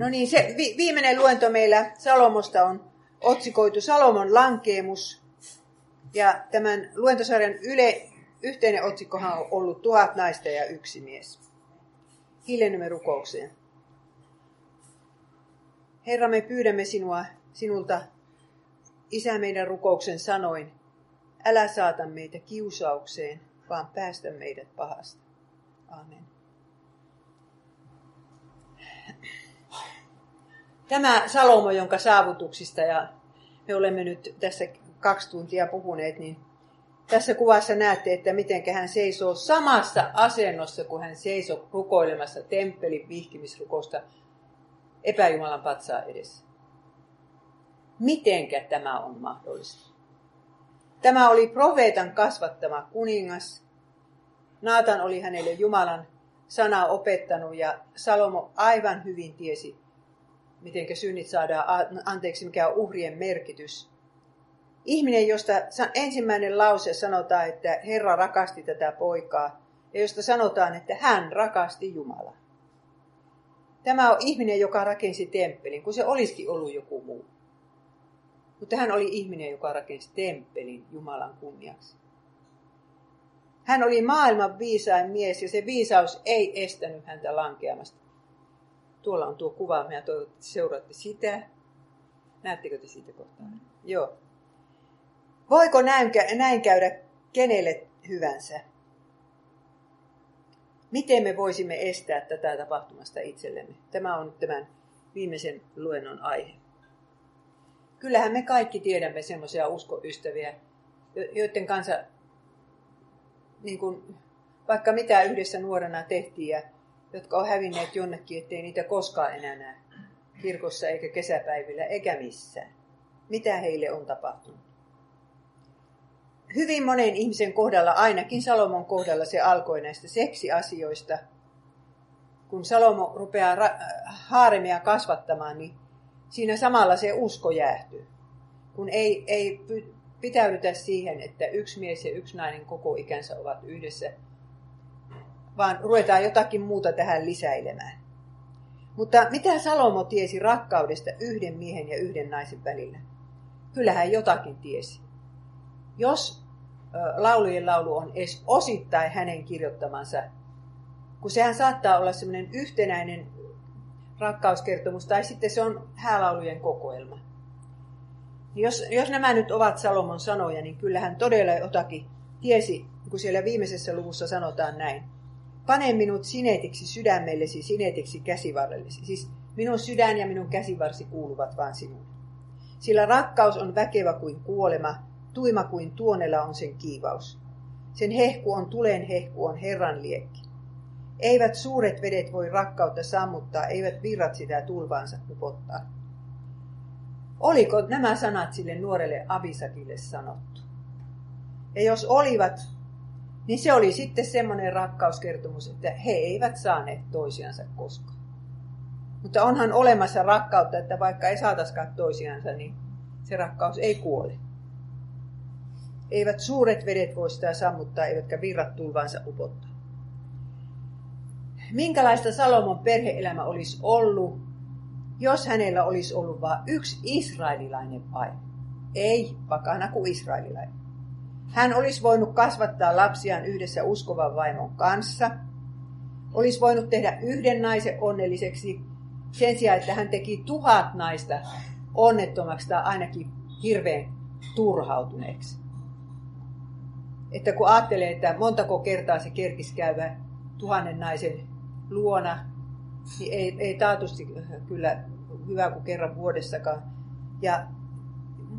No niin, se vi, viimeinen luento meillä Salomosta on otsikoitu Salomon lankeemus. Ja tämän luentosarjan yle, yhteinen otsikkohan on ollut Tuhat naista ja yksi mies. Hiljennymme rukoukseen. Herra, me pyydämme sinua, sinulta, Isä meidän rukouksen sanoin, älä saata meitä kiusaukseen, vaan päästä meidät pahasta. Amen. Tämä Salomo, jonka saavutuksista ja me olemme nyt tässä kaksi tuntia puhuneet, niin tässä kuvassa näette, että miten hän seisoo samassa asennossa, kun hän seisoo rukoilemassa temppelin vihkimisrukousta epäjumalan patsaa edessä. Mitenkä tämä on mahdollista? Tämä oli profeetan kasvattama kuningas. Naatan oli hänelle Jumalan sanaa opettanut ja Salomo aivan hyvin tiesi, miten synnit saadaan anteeksi, mikä on uhrien merkitys. Ihminen, josta ensimmäinen lause sanotaan, että Herra rakasti tätä poikaa, ja josta sanotaan, että hän rakasti Jumalaa. Tämä on ihminen, joka rakensi temppelin, kun se olisikin ollut joku muu. Mutta hän oli ihminen, joka rakensi temppelin Jumalan kunniaksi. Hän oli maailman viisain mies ja se viisaus ei estänyt häntä lankeamasta. Tuolla on tuo kuva, minä toivottavasti seuraatte sitä. Näettekö te siitä kohtaa? Joo. Voiko näin, näin käydä kenelle hyvänsä? Miten me voisimme estää tätä tapahtumasta itsellemme? Tämä on tämän viimeisen luennon aihe. Kyllähän me kaikki tiedämme semmoisia uskoystäviä, joiden kanssa niin kuin, vaikka mitä yhdessä nuorena tehtiin ja jotka on hävinneet jonnekin, ettei niitä koskaan enää näe kirkossa eikä kesäpäivillä eikä missään. Mitä heille on tapahtunut? Hyvin monen ihmisen kohdalla, ainakin Salomon kohdalla, se alkoi näistä seksiasioista. Kun Salomo rupeaa haaremia kasvattamaan, niin siinä samalla se usko jäähtyy. Kun ei, ei pitäydytä siihen, että yksi mies ja yksi nainen koko ikänsä ovat yhdessä vaan ruvetaan jotakin muuta tähän lisäilemään. Mutta mitä Salomo tiesi rakkaudesta yhden miehen ja yhden naisen välillä? Kyllähän jotakin tiesi. Jos laulujen laulu on edes osittain hänen kirjoittamansa, kun sehän saattaa olla semmoinen yhtenäinen rakkauskertomus, tai sitten se on häälaulujen kokoelma. Jos, jos nämä nyt ovat Salomon sanoja, niin kyllähän todella jotakin tiesi, kun siellä viimeisessä luvussa sanotaan näin. Pane minut sinetiksi sydämellesi, sinetiksi käsivarrellesi. Siis minun sydän ja minun käsivarsi kuuluvat vain sinulle. Sillä rakkaus on väkevä kuin kuolema, tuima kuin tuonella on sen kiivaus. Sen hehku on tulen hehku, on Herran liekki. Eivät suuret vedet voi rakkautta sammuttaa, eivät virrat sitä tulvaansa upottaa. Oliko nämä sanat sille nuorelle Abisakille sanottu? Ja jos olivat, niin se oli sitten semmoinen rakkauskertomus, että he eivät saaneet toisiansa koskaan. Mutta onhan olemassa rakkautta, että vaikka ei saataskaan toisiansa, niin se rakkaus ei kuole. Eivät suuret vedet voi sitä sammuttaa, eivätkä virrat tulvansa upottaa. Minkälaista Salomon perheelämä olisi ollut, jos hänellä olisi ollut vain yksi israelilainen vaimo? Ei pakana kuin israelilainen. Hän olisi voinut kasvattaa lapsiaan yhdessä uskovan vaimon kanssa. Olisi voinut tehdä yhden naisen onnelliseksi sen sijaan, että hän teki tuhat naista onnettomaksi tai ainakin hirveän turhautuneeksi. Että kun ajattelee, että montako kertaa se kerkisi käydä tuhannen naisen luona, niin ei, ei taatusti kyllä hyvä kuin kerran vuodessakaan. Ja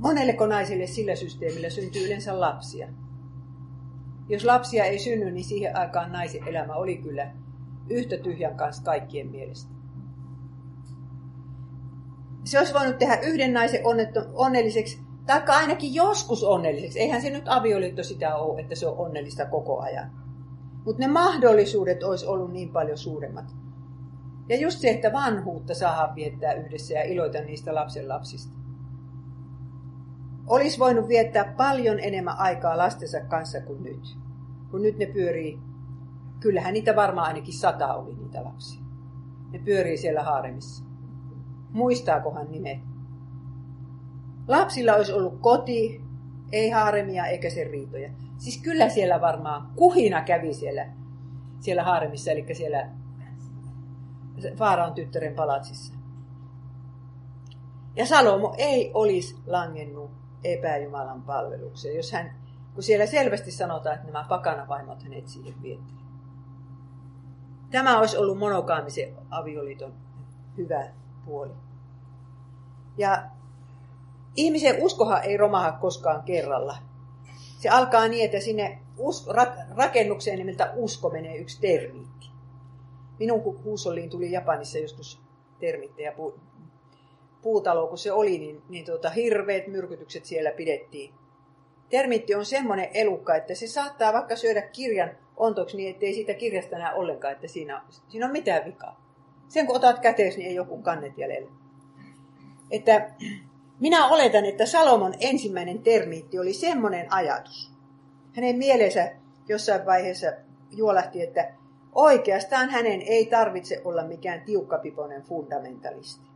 monelleko naiselle sillä systeemillä syntyy yleensä lapsia? Jos lapsia ei synny, niin siihen aikaan naisen elämä oli kyllä yhtä tyhjän kanssa kaikkien mielestä. Se olisi voinut tehdä yhden naisen onnelliseksi, tai ainakin joskus onnelliseksi. Eihän se nyt avioliitto sitä ole, että se on onnellista koko ajan. Mutta ne mahdollisuudet olisi ollut niin paljon suuremmat. Ja just se, että vanhuutta saa viettää yhdessä ja iloita niistä lapsen lapsista. Olisi voinut viettää paljon enemmän aikaa lastensa kanssa kuin nyt. Kun nyt ne pyörii, kyllähän niitä varmaan ainakin sata oli niitä lapsia. Ne pyörii siellä haaremissa. Muistaakohan nimet? Lapsilla olisi ollut koti, ei haaremia eikä sen riitoja. Siis kyllä siellä varmaan kuhina kävi siellä, siellä haaremissa, eli siellä Faaraon tyttären palatsissa. Ja Salomo ei olisi langennut epäjumalan palvelukseen, jos hän, kun siellä selvästi sanotaan, että nämä pakanavaimot hänet siihen vietti. Tämä olisi ollut monokaamisen avioliiton hyvä puoli. Ja ihmisen uskohan ei romaha koskaan kerralla. Se alkaa niin, että sinne usko, rakennukseen nimeltä usko menee yksi termiitti. Minun huusoliin tuli Japanissa joskus termittejä puutalo, kun se oli, niin, niin tuota, hirveät myrkytykset siellä pidettiin. Termitti on semmoinen elukka, että se saattaa vaikka syödä kirjan ontoksi niin, ettei siitä kirjasta näe ollenkaan, että siinä, siinä on mitään vikaa. Sen kun otat käteesi, niin ei joku kannet jäljellä. Että minä oletan, että Salomon ensimmäinen termiitti oli semmoinen ajatus. Hänen mielensä jossain vaiheessa juolahti, että oikeastaan hänen ei tarvitse olla mikään tiukkapipoinen fundamentalisti.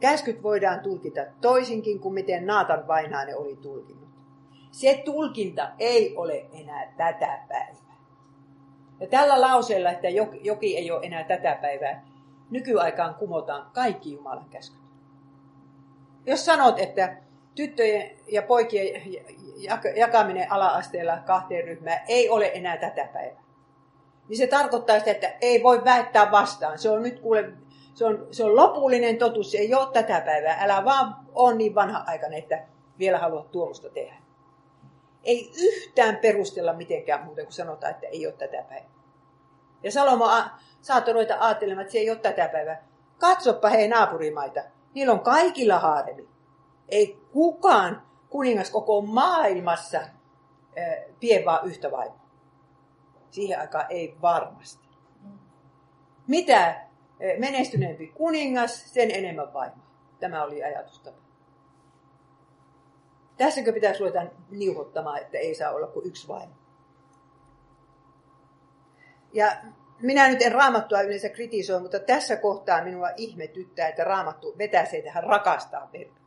Käskyt voidaan tulkita toisinkin kuin miten Naatan vainainen oli tulkinnut. Se tulkinta ei ole enää tätä päivää. Ja tällä lauseella, että joki ei ole enää tätä päivää, nykyaikaan kumotaan kaikki Jumalan käskyt. Jos sanot, että tyttöjen ja poikien jakaminen ala-asteella kahteen ryhmään ei ole enää tätä päivää, niin se tarkoittaa sitä, että ei voi väittää vastaan. Se on nyt kuule, se on, se on lopullinen totuus, se ei ole tätä päivää. Älä vaan ole niin vanha aikana, että vielä haluat tuomusta tehdä. Ei yhtään perustella mitenkään muuten, kun sanotaan, että ei ole tätä päivää. Ja Salomo saattoi ruveta ajattelemaan, että se ei ole tätä päivää. Katsoppa hei naapurimaita. Niillä on kaikilla haaremi. Ei kukaan kuningas koko maailmassa pie vaan yhtä vaimoa. Siihen aikaan ei varmasti. Mitä menestyneempi kuningas, sen enemmän vaimoa. Tämä oli ajatustapa. Tässäkö pitäisi ruveta niuhottamaan, että ei saa olla kuin yksi vaimo. Ja minä nyt en raamattua yleensä kritisoi, mutta tässä kohtaa minua ihmetyttää, että raamattu vetäisee tähän rakastaa verbi.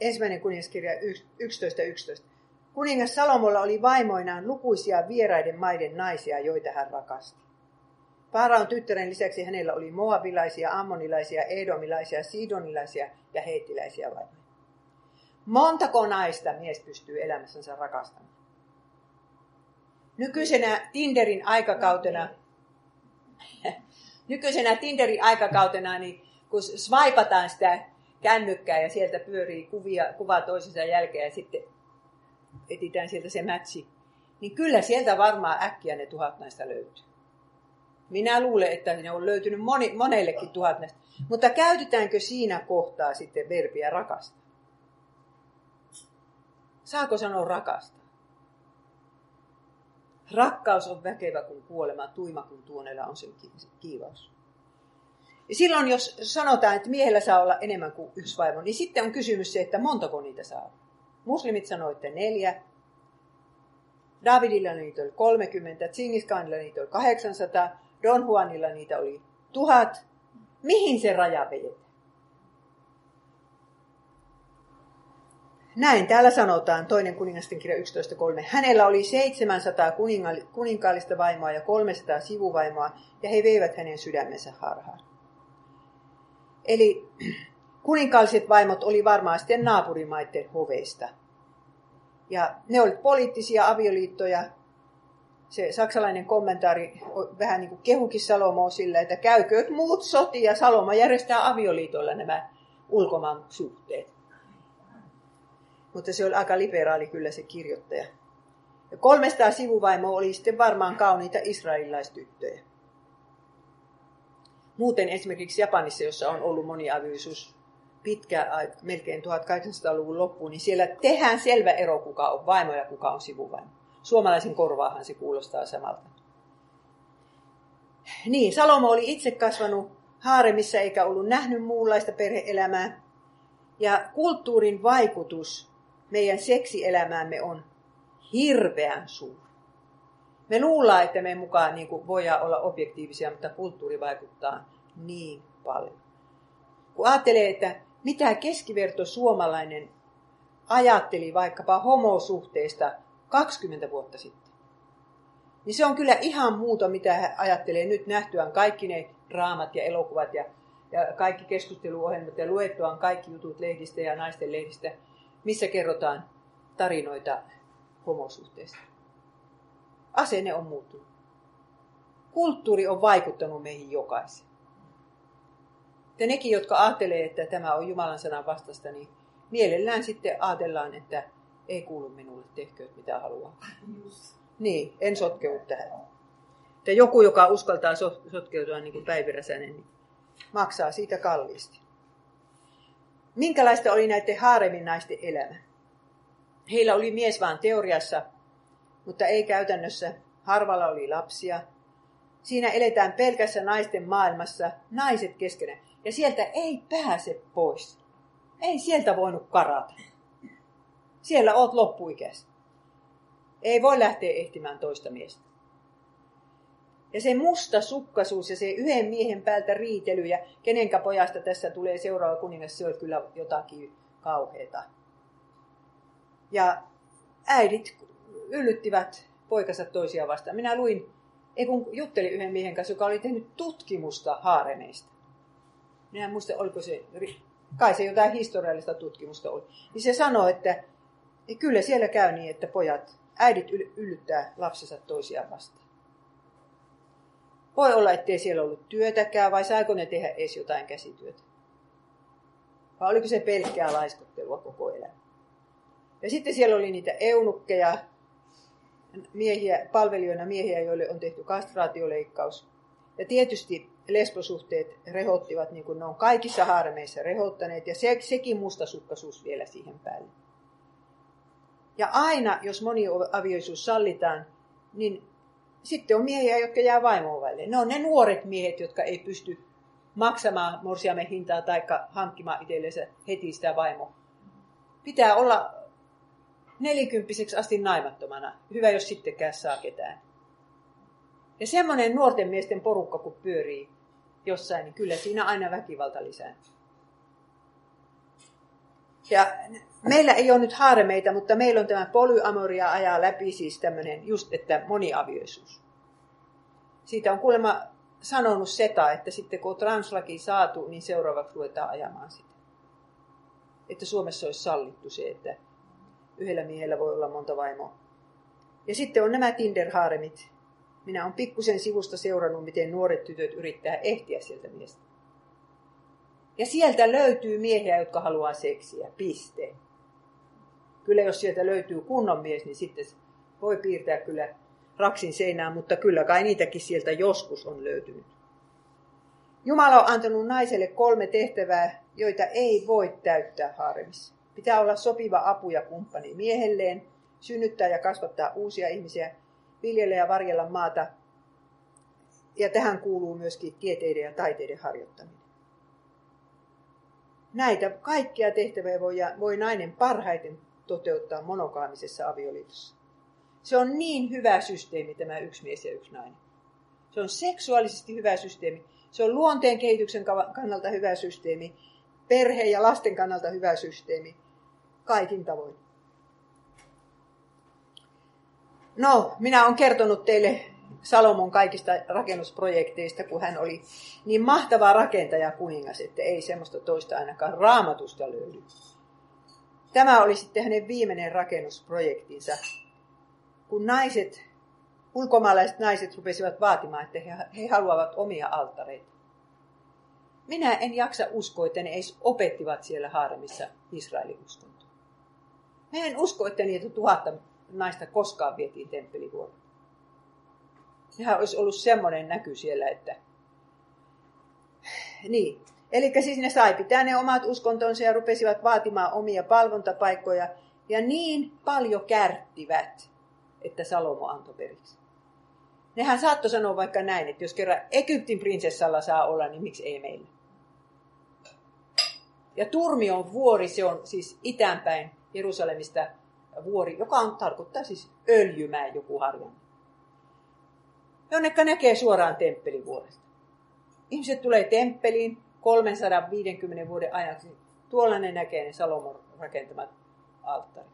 Ensimmäinen kuningaskirja 11.11. 11. Kuningas Salomolla oli vaimoinaan lukuisia vieraiden maiden naisia, joita hän rakasti. Paaraon tyttären lisäksi hänellä oli moabilaisia, ammonilaisia, edomilaisia, sidonilaisia ja heittiläisiä vaimoja. Montako naista mies pystyy elämässänsä rakastamaan? Nykyisenä Tinderin aikakautena, nykyisenä Tinderin aikakautena, niin kun swipataan sitä kännykkää ja sieltä pyörii kuvia, kuvaa toisensa jälkeen ja sitten etitään sieltä se mätsi, niin kyllä sieltä varmaan äkkiä ne tuhat näistä löytyy. Minä luulen, että ne on löytynyt moni, monellekin tuhat näistä. Mutta käytetäänkö siinä kohtaa sitten verbiä rakasta? Saako sanoa rakasta? Rakkaus on väkevä kuin kuolema, tuima kuin tuonella on sen kiivaus. Ja silloin, jos sanotaan, että miehellä saa olla enemmän kuin yksi vaimo, niin sitten on kysymys se, että montako niitä saa. Muslimit sanoivat, että neljä. Davidilla niitä oli 30, Tsingiskanilla niitä oli 800, Don Juanilla niitä oli tuhat. Mihin se raja vedetään? Näin täällä sanotaan, toinen kuningasten kirja 11.3. Hänellä oli 700 kuninkaallista vaimoa ja 300 sivuvaimoa, ja he veivät hänen sydämensä harhaan. Eli kuninkaalliset vaimot oli varmaan sitten naapurimaiden hoveista. Ja ne olivat poliittisia avioliittoja. Se saksalainen kommentaari vähän niin kuin kehukin Salomoa sillä, että käykööt muut soti ja Saloma järjestää avioliitoilla nämä ulkomaan suhteet. Mutta se oli aika liberaali kyllä se kirjoittaja. Ja 300 sivuvaimoa oli sitten varmaan kauniita israelilaistyttöjä. Muuten esimerkiksi Japanissa, jossa on ollut moniavioisuus pitkä melkein 1800-luvun loppuun, niin siellä tehdään selvä ero, kuka on vaimo ja kuka on sivuvaimo. Suomalaisen korvaahan se kuulostaa samalta. Niin, Salomo oli itse kasvanut haaremissa eikä ollut nähnyt muunlaista perheelämää. Ja kulttuurin vaikutus meidän seksielämäämme on hirveän suuri. Me luullaan, että me mukaan niin kuin voidaan olla objektiivisia, mutta kulttuuri vaikuttaa niin paljon. kun ajattelee, että mitä keskiverto suomalainen ajatteli vaikkapa homosuhteista 20 vuotta sitten, niin se on kyllä ihan muuta, mitä hän ajattelee nyt nähtyään kaikki ne draamat ja elokuvat ja, ja kaikki keskusteluohjelmat ja luettuaan kaikki jutut lehdistä ja naisten lehdistä, missä kerrotaan tarinoita homosuhteista. Asenne on muuttunut. Kulttuuri on vaikuttanut meihin jokaiseen. Ja nekin, jotka ajattelee, että tämä on Jumalan sanan vastasta, niin mielellään sitten ajatellaan, että ei kuulu minulle, tehkööt mitä haluaa. Niin, en sotkeudu tähän. Ja joku, joka uskaltaa sotkeutua niin kuin Päivi Räsänen, niin maksaa siitä kalliisti. Minkälaista oli näiden haaremin naisten elämä? Heillä oli mies vain teoriassa, mutta ei käytännössä. Harvalla oli lapsia. Siinä eletään pelkässä naisten maailmassa, naiset keskenään. Ja sieltä ei pääse pois. Ei sieltä voinut karata. Siellä oot loppuikäistä. Ei voi lähteä ehtimään toista miestä. Ja se musta sukkaisuus ja se yhden miehen päältä riitely ja kenenkä pojasta tässä tulee seuraava kuningas, se on kyllä jotakin kauheata. Ja äidit yllyttivät poikansa toisia vastaan. Minä luin, ei kun juttelin yhden miehen kanssa, joka oli tehnyt tutkimusta haaremeista. Minä en muista, oliko se, kai se jotain historiallista tutkimusta oli. Niin se sanoi, että kyllä siellä käy niin, että pojat, äidit yllyttää lapsensa toisiaan vastaan. Voi olla, ettei siellä ollut työtäkään, vai saiko ne tehdä edes jotain käsityötä. Vai oliko se pelkkää laiskottelua koko elämä? Ja sitten siellä oli niitä eunukkeja, miehiä, palvelijoina miehiä, joille on tehty kastraatioleikkaus. Ja tietysti lesbosuhteet rehottivat, niin kuin ne on kaikissa harmeissa rehottaneet, ja se, sekin mustasukkaisuus vielä siihen päälle. Ja aina, jos moniavioisuus sallitaan, niin sitten on miehiä, jotka jää vaimoon väliin. Ne on ne nuoret miehet, jotka ei pysty maksamaan morsiamen hintaa tai hankkimaan itsellensä heti sitä vaimoa. Pitää olla nelikymppiseksi asti naimattomana. Hyvä, jos sittenkään saa ketään. Ja semmoinen nuorten miesten porukka, kun pyörii jossain, niin kyllä siinä aina väkivalta lisää. Ja meillä ei ole nyt haaremeita, mutta meillä on tämä polyamoria ajaa läpi siis tämmöinen just, että moniavioisuus. Siitä on kuulemma sanonut Seta, että sitten kun on translaki saatu, niin seuraavaksi ruvetaan ajamaan sitä. Että Suomessa olisi sallittu se, että yhdellä miehellä voi olla monta vaimoa. Ja sitten on nämä Tinder-haaremit. Minä olen pikkusen sivusta seurannut, miten nuoret tytöt yrittää ehtiä sieltä miestä. Ja sieltä löytyy miehiä, jotka haluaa seksiä. Piste. Kyllä jos sieltä löytyy kunnon mies, niin sitten voi piirtää kyllä raksin seinään, mutta kyllä kai niitäkin sieltä joskus on löytynyt. Jumala on antanut naiselle kolme tehtävää, joita ei voi täyttää harmissa. Pitää olla sopiva apu ja kumppani miehelleen, synnyttää ja kasvattaa uusia ihmisiä, viljellä ja varjella maata. Ja tähän kuuluu myöskin tieteiden ja taiteiden harjoittaminen. Näitä kaikkia tehtäviä voi, voi nainen parhaiten toteuttaa monokaamisessa avioliitossa. Se on niin hyvä systeemi tämä yksi mies ja yksi nainen. Se on seksuaalisesti hyvä systeemi. Se on luonteen kehityksen kannalta hyvä systeemi. Perheen ja lasten kannalta hyvä systeemi. Kaikin tavoin. No, minä olen kertonut teille Salomon kaikista rakennusprojekteista, kun hän oli niin mahtava rakentaja kuningas, että ei semmoista toista ainakaan raamatusta löydy. Tämä oli sitten hänen viimeinen rakennusprojektinsa, kun naiset, ulkomaalaiset naiset rupesivat vaatimaan, että he, he haluavat omia alttareita. Minä en jaksa uskoa, että ne edes opettivat siellä Haaremissa Israelin uskontoa. Mä en usko, että niitä tuhatta naista koskaan vietiin temppelivuoroon. Sehän olisi ollut semmoinen näky siellä, että... Niin. Eli siis ne sai pitää ne omat uskontonsa ja rupesivat vaatimaan omia palvontapaikkoja. Ja niin paljon kärttivät, että Salomo antoi periksi. Nehän saattoi sanoa vaikka näin, että jos kerran Egyptin prinsessalla saa olla, niin miksi ei meillä? Ja Turmion vuori, se on siis itäänpäin Jerusalemista vuori, joka on, tarkoittaa siis öljymään joku harjan. Jonnekka näkee suoraan temppelivuoresta. Ihmiset tulee temppeliin, 350 vuoden ajaksi. Tuolla ne näkee ne Salomon rakentamat alttari.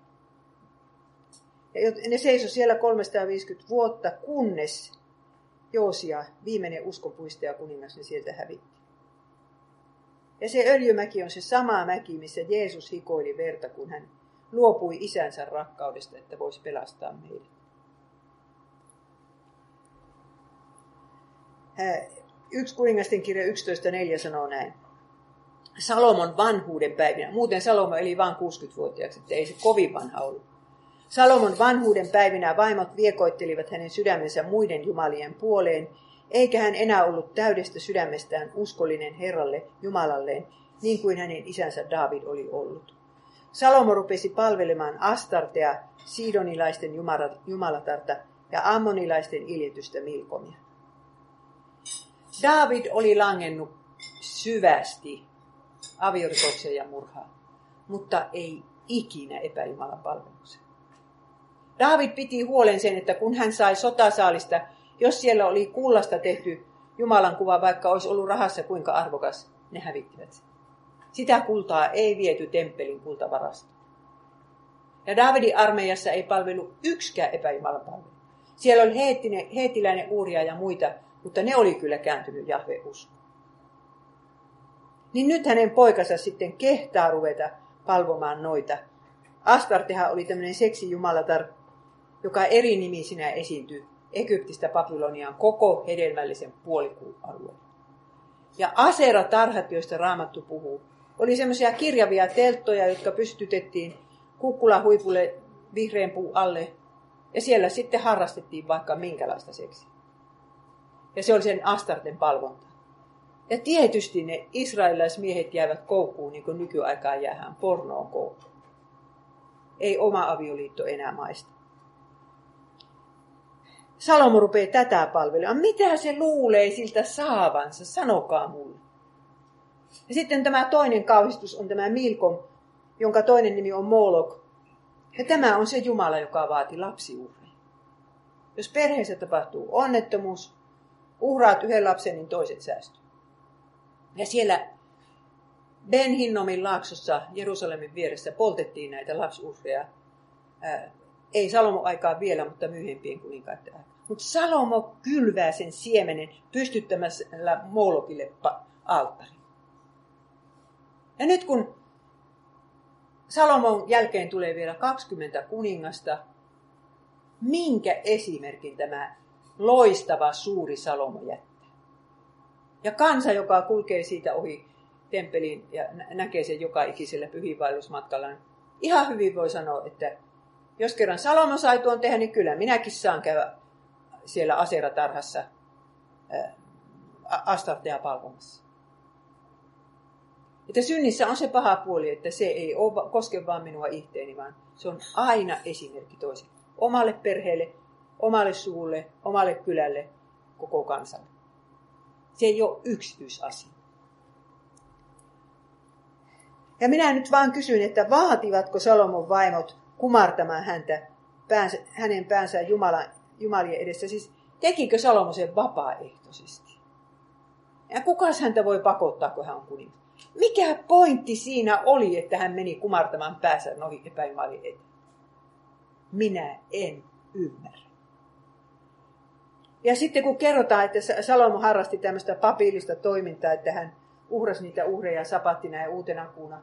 Ja ne seisoi siellä 350 vuotta, kunnes Joosia, viimeinen uskonpuistaja kuningas, ne sieltä hävitti. Ja se öljymäki on se sama mäki, missä Jeesus hikoili verta, kun hän luopui isänsä rakkaudesta, että voisi pelastaa meidät. Yksi kuningasten kirja 11.4 sanoo näin. Salomon vanhuuden päivinä. Muuten Salomo eli vain 60-vuotiaaksi, että ei se kovin vanha ollut. Salomon vanhuuden päivinä vaimot viekoittelivat hänen sydämensä muiden jumalien puoleen, eikä hän enää ollut täydestä sydämestään uskollinen Herralle Jumalalleen, niin kuin hänen isänsä David oli ollut. Salomo rupesi palvelemaan Astartea, Sidonilaisten jumalatarta ja Ammonilaisten iljetystä Milkomia. David oli langennut syvästi aviorikokseen ja murhaan, mutta ei ikinä epäjumalan palveluksen. David piti huolen sen, että kun hän sai sotasaalista, jos siellä oli kullasta tehty Jumalan kuva, vaikka olisi ollut rahassa kuinka arvokas, ne hävittivät sen. Sitä kultaa ei viety temppelin kultavarasta. Ja Davidin armeijassa ei palvelu yksikään epäjumalan palvelu. Siellä oli heettinen, heettiläinen Uuria ja muita, mutta ne oli kyllä kääntynyt Jahve usko. Niin nyt hänen poikansa sitten kehtaa ruveta palvomaan noita. Astartehan oli tämmöinen seksijumalatar, joka eri nimisinä esiintyy Egyptistä Babyloniaan koko hedelmällisen puolikuun alueen. Ja Asera-tarhat, joista Raamattu puhuu, oli semmoisia kirjavia telttoja, jotka pystytettiin kukkula huipulle vihreän puun alle. Ja siellä sitten harrastettiin vaikka minkälaista seksiä. Ja se oli sen Astarten palvonta. Ja tietysti ne israelilaismiehet jäävät koukkuun, niin kuin nykyaikaan jäähän pornoon koukkuun. Ei oma avioliitto enää maista. Salomo rupeaa tätä palvelemaan. Mitä se luulee siltä saavansa? Sanokaa mulle. Ja sitten tämä toinen kauhistus on tämä Milkom, jonka toinen nimi on Molok. Ja tämä on se Jumala, joka vaati lapsiuhreja. Jos perheessä tapahtuu onnettomuus, uhraat yhden lapsen, niin toiset säästyy. Ja siellä Ben Hinnomin laaksossa Jerusalemin vieressä poltettiin näitä lapsuhreja. ei Salomo aikaa vielä, mutta myöhempien kuninkaiden aikaa. Mutta Salomo kylvää sen siemenen pystyttämällä Molokille alttari. Ja nyt kun Salomon jälkeen tulee vielä 20 kuningasta, minkä esimerkin tämä loistava suuri Salomo jättää? Ja kansa, joka kulkee siitä ohi temppeliin ja näkee sen joka ikisellä pyhiinvaellusmatkalla, niin ihan hyvin voi sanoa, että jos kerran Salomo sai tuon tehdä, niin kyllä minäkin saan käydä siellä aseratarhassa Astartea palvomassa. Että synnissä on se paha puoli, että se ei ole, koske vain minua itteeni, vaan se on aina esimerkki toisille. Omalle perheelle, omalle suulle, omalle kylälle, koko kansalle. Se ei ole yksityisasia. Ja minä nyt vaan kysyn, että vaativatko Salomon vaimot kumartamaan häntä, päänsä, hänen päänsä Jumalan, Jumalien edessä? Siis tekikö Salomo sen vapaaehtoisesti? Ja kukas häntä voi pakottaa, kun hän on kuningas? Mikä pointti siinä oli, että hän meni kumartamaan päänsä noihin epäjumalien eteen? Minä en ymmärrä. Ja sitten kun kerrotaan, että Salomo harrasti tämmöistä papillista toimintaa, että hän uhrasi niitä uhreja sapattina ja uutena kuuna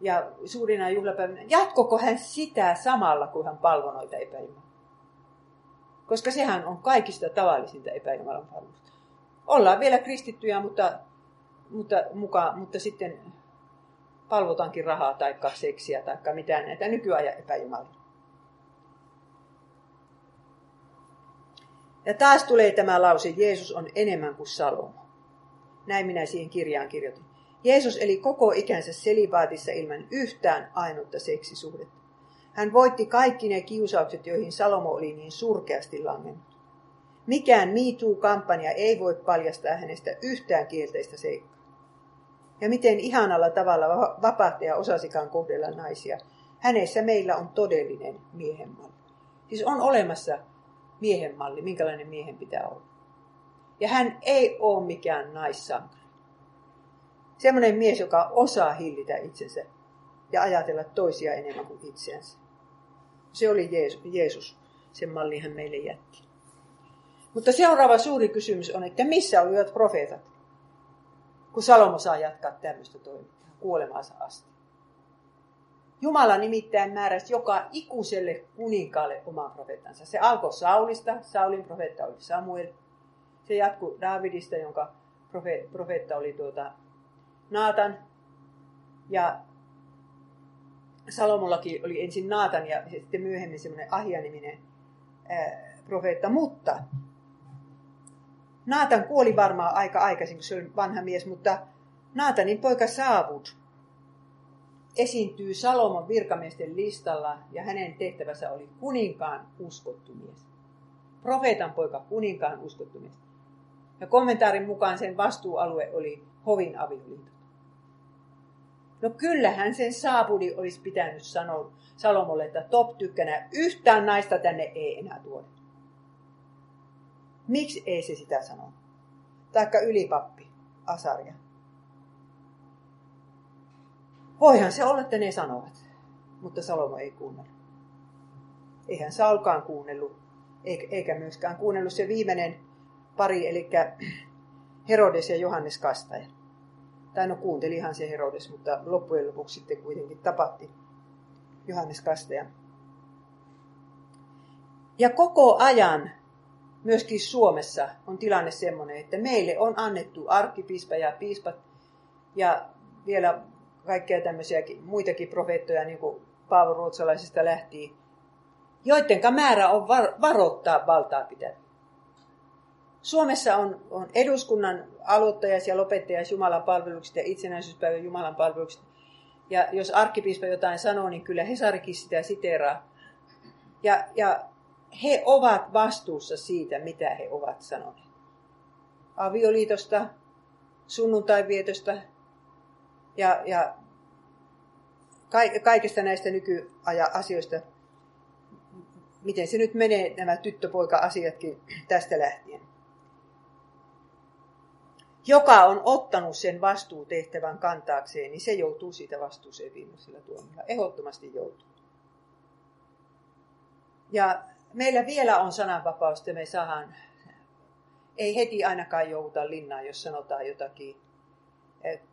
ja suurina juhlapäivinä, jatkoko hän sitä samalla, kun hän palvoi noita epäjumalia? Koska sehän on kaikista tavallisinta epäjumalan palvelusta. Ollaan vielä kristittyjä, mutta mutta, mukaan, mutta sitten palvotaankin rahaa tai seksiä tai mitään näitä nykyajan epäjumalia. Ja taas tulee tämä lause, Jeesus on enemmän kuin Salomo. Näin minä siihen kirjaan kirjoitin. Jeesus eli koko ikänsä selibaatissa ilman yhtään ainutta seksisuhdetta. Hän voitti kaikki ne kiusaukset, joihin Salomo oli niin surkeasti langennut. Mikään MeToo-kampanja ei voi paljastaa hänestä yhtään kielteistä seikkaa ja miten ihanalla tavalla vapahtaja osasikaan kohdella naisia. Hänessä meillä on todellinen miehenmalli. Siis on olemassa miehenmalli, minkälainen miehen pitää olla. Ja hän ei ole mikään naissankari. Semmoinen mies, joka osaa hillitä itsensä ja ajatella toisia enemmän kuin itseänsä. Se oli Jeesus, Jeesus. sen mallin hän meille jätti. Mutta seuraava suuri kysymys on, että missä olivat profeetat, kun Salomo saa jatkaa tämmöistä toimintaa kuolemaansa asti. Jumala nimittäin määräsi joka ikuiselle kuninkaalle oman profeettansa. Se alkoi Saulista, Saulin profeetta oli Samuel. Se jatkui Davidista, jonka profeetta oli tuota Naatan. Ja Salomollakin oli ensin Naatan ja sitten myöhemmin semmoinen Ahia-niminen profeetta. Mutta Naatan kuoli varmaan aika aikaisin, kun se oli vanha mies, mutta Naatanin poika Saavud esiintyy Salomon virkamiesten listalla ja hänen tehtävänsä oli kuninkaan uskottu mies. Profeetan poika kuninkaan uskottu mies. Ja kommentaarin mukaan sen vastuualue oli hovin avioliitto. No kyllähän sen saapudi olisi pitänyt sanoa Salomolle, että top tykkänä yhtään naista tänne ei enää tuoda. Miksi ei se sitä sano? Taikka ylipappi, Asaria. Voihan se olla, että ne sanovat, mutta Salomo ei kuunnellut. Eihän Saulkaan kuunnellut, eikä myöskään kuunnellut se viimeinen pari, eli Herodes ja Johannes Kastaja. Tai no kuuntelihan se Herodes, mutta loppujen lopuksi sitten kuitenkin tapatti Johannes Kastaja. Ja koko ajan myöskin Suomessa on tilanne sellainen, että meille on annettu arkkipiispa ja piispat ja vielä kaikkea tämmöisiä muitakin profeettoja, niin kuin Paavo Ruotsalaisista lähti, joidenka määrä on var- varoittaa valtaa pitää. Suomessa on, on eduskunnan aloittajas ja lopettajas Jumalan palvelukset ja itsenäisyyspäivän Jumalan palvelukset. Ja jos arkkipiispa jotain sanoo, niin kyllä Hesarikin sitä siteraa. Ja, ja he ovat vastuussa siitä, mitä he ovat sanoneet. Avioliitosta, sunnuntaivietosta ja, ja kaikista näistä nykyajan asioista, miten se nyt menee, nämä tyttöpoika-asiatkin tästä lähtien. Joka on ottanut sen vastuutehtävän kantaakseen, niin se joutuu siitä vastuuseen viimeisellä tuomilla. Ehdottomasti joutuu. Ja meillä vielä on sananvapaus, että me saadaan, ei heti ainakaan jouduta linnaan, jos sanotaan jotakin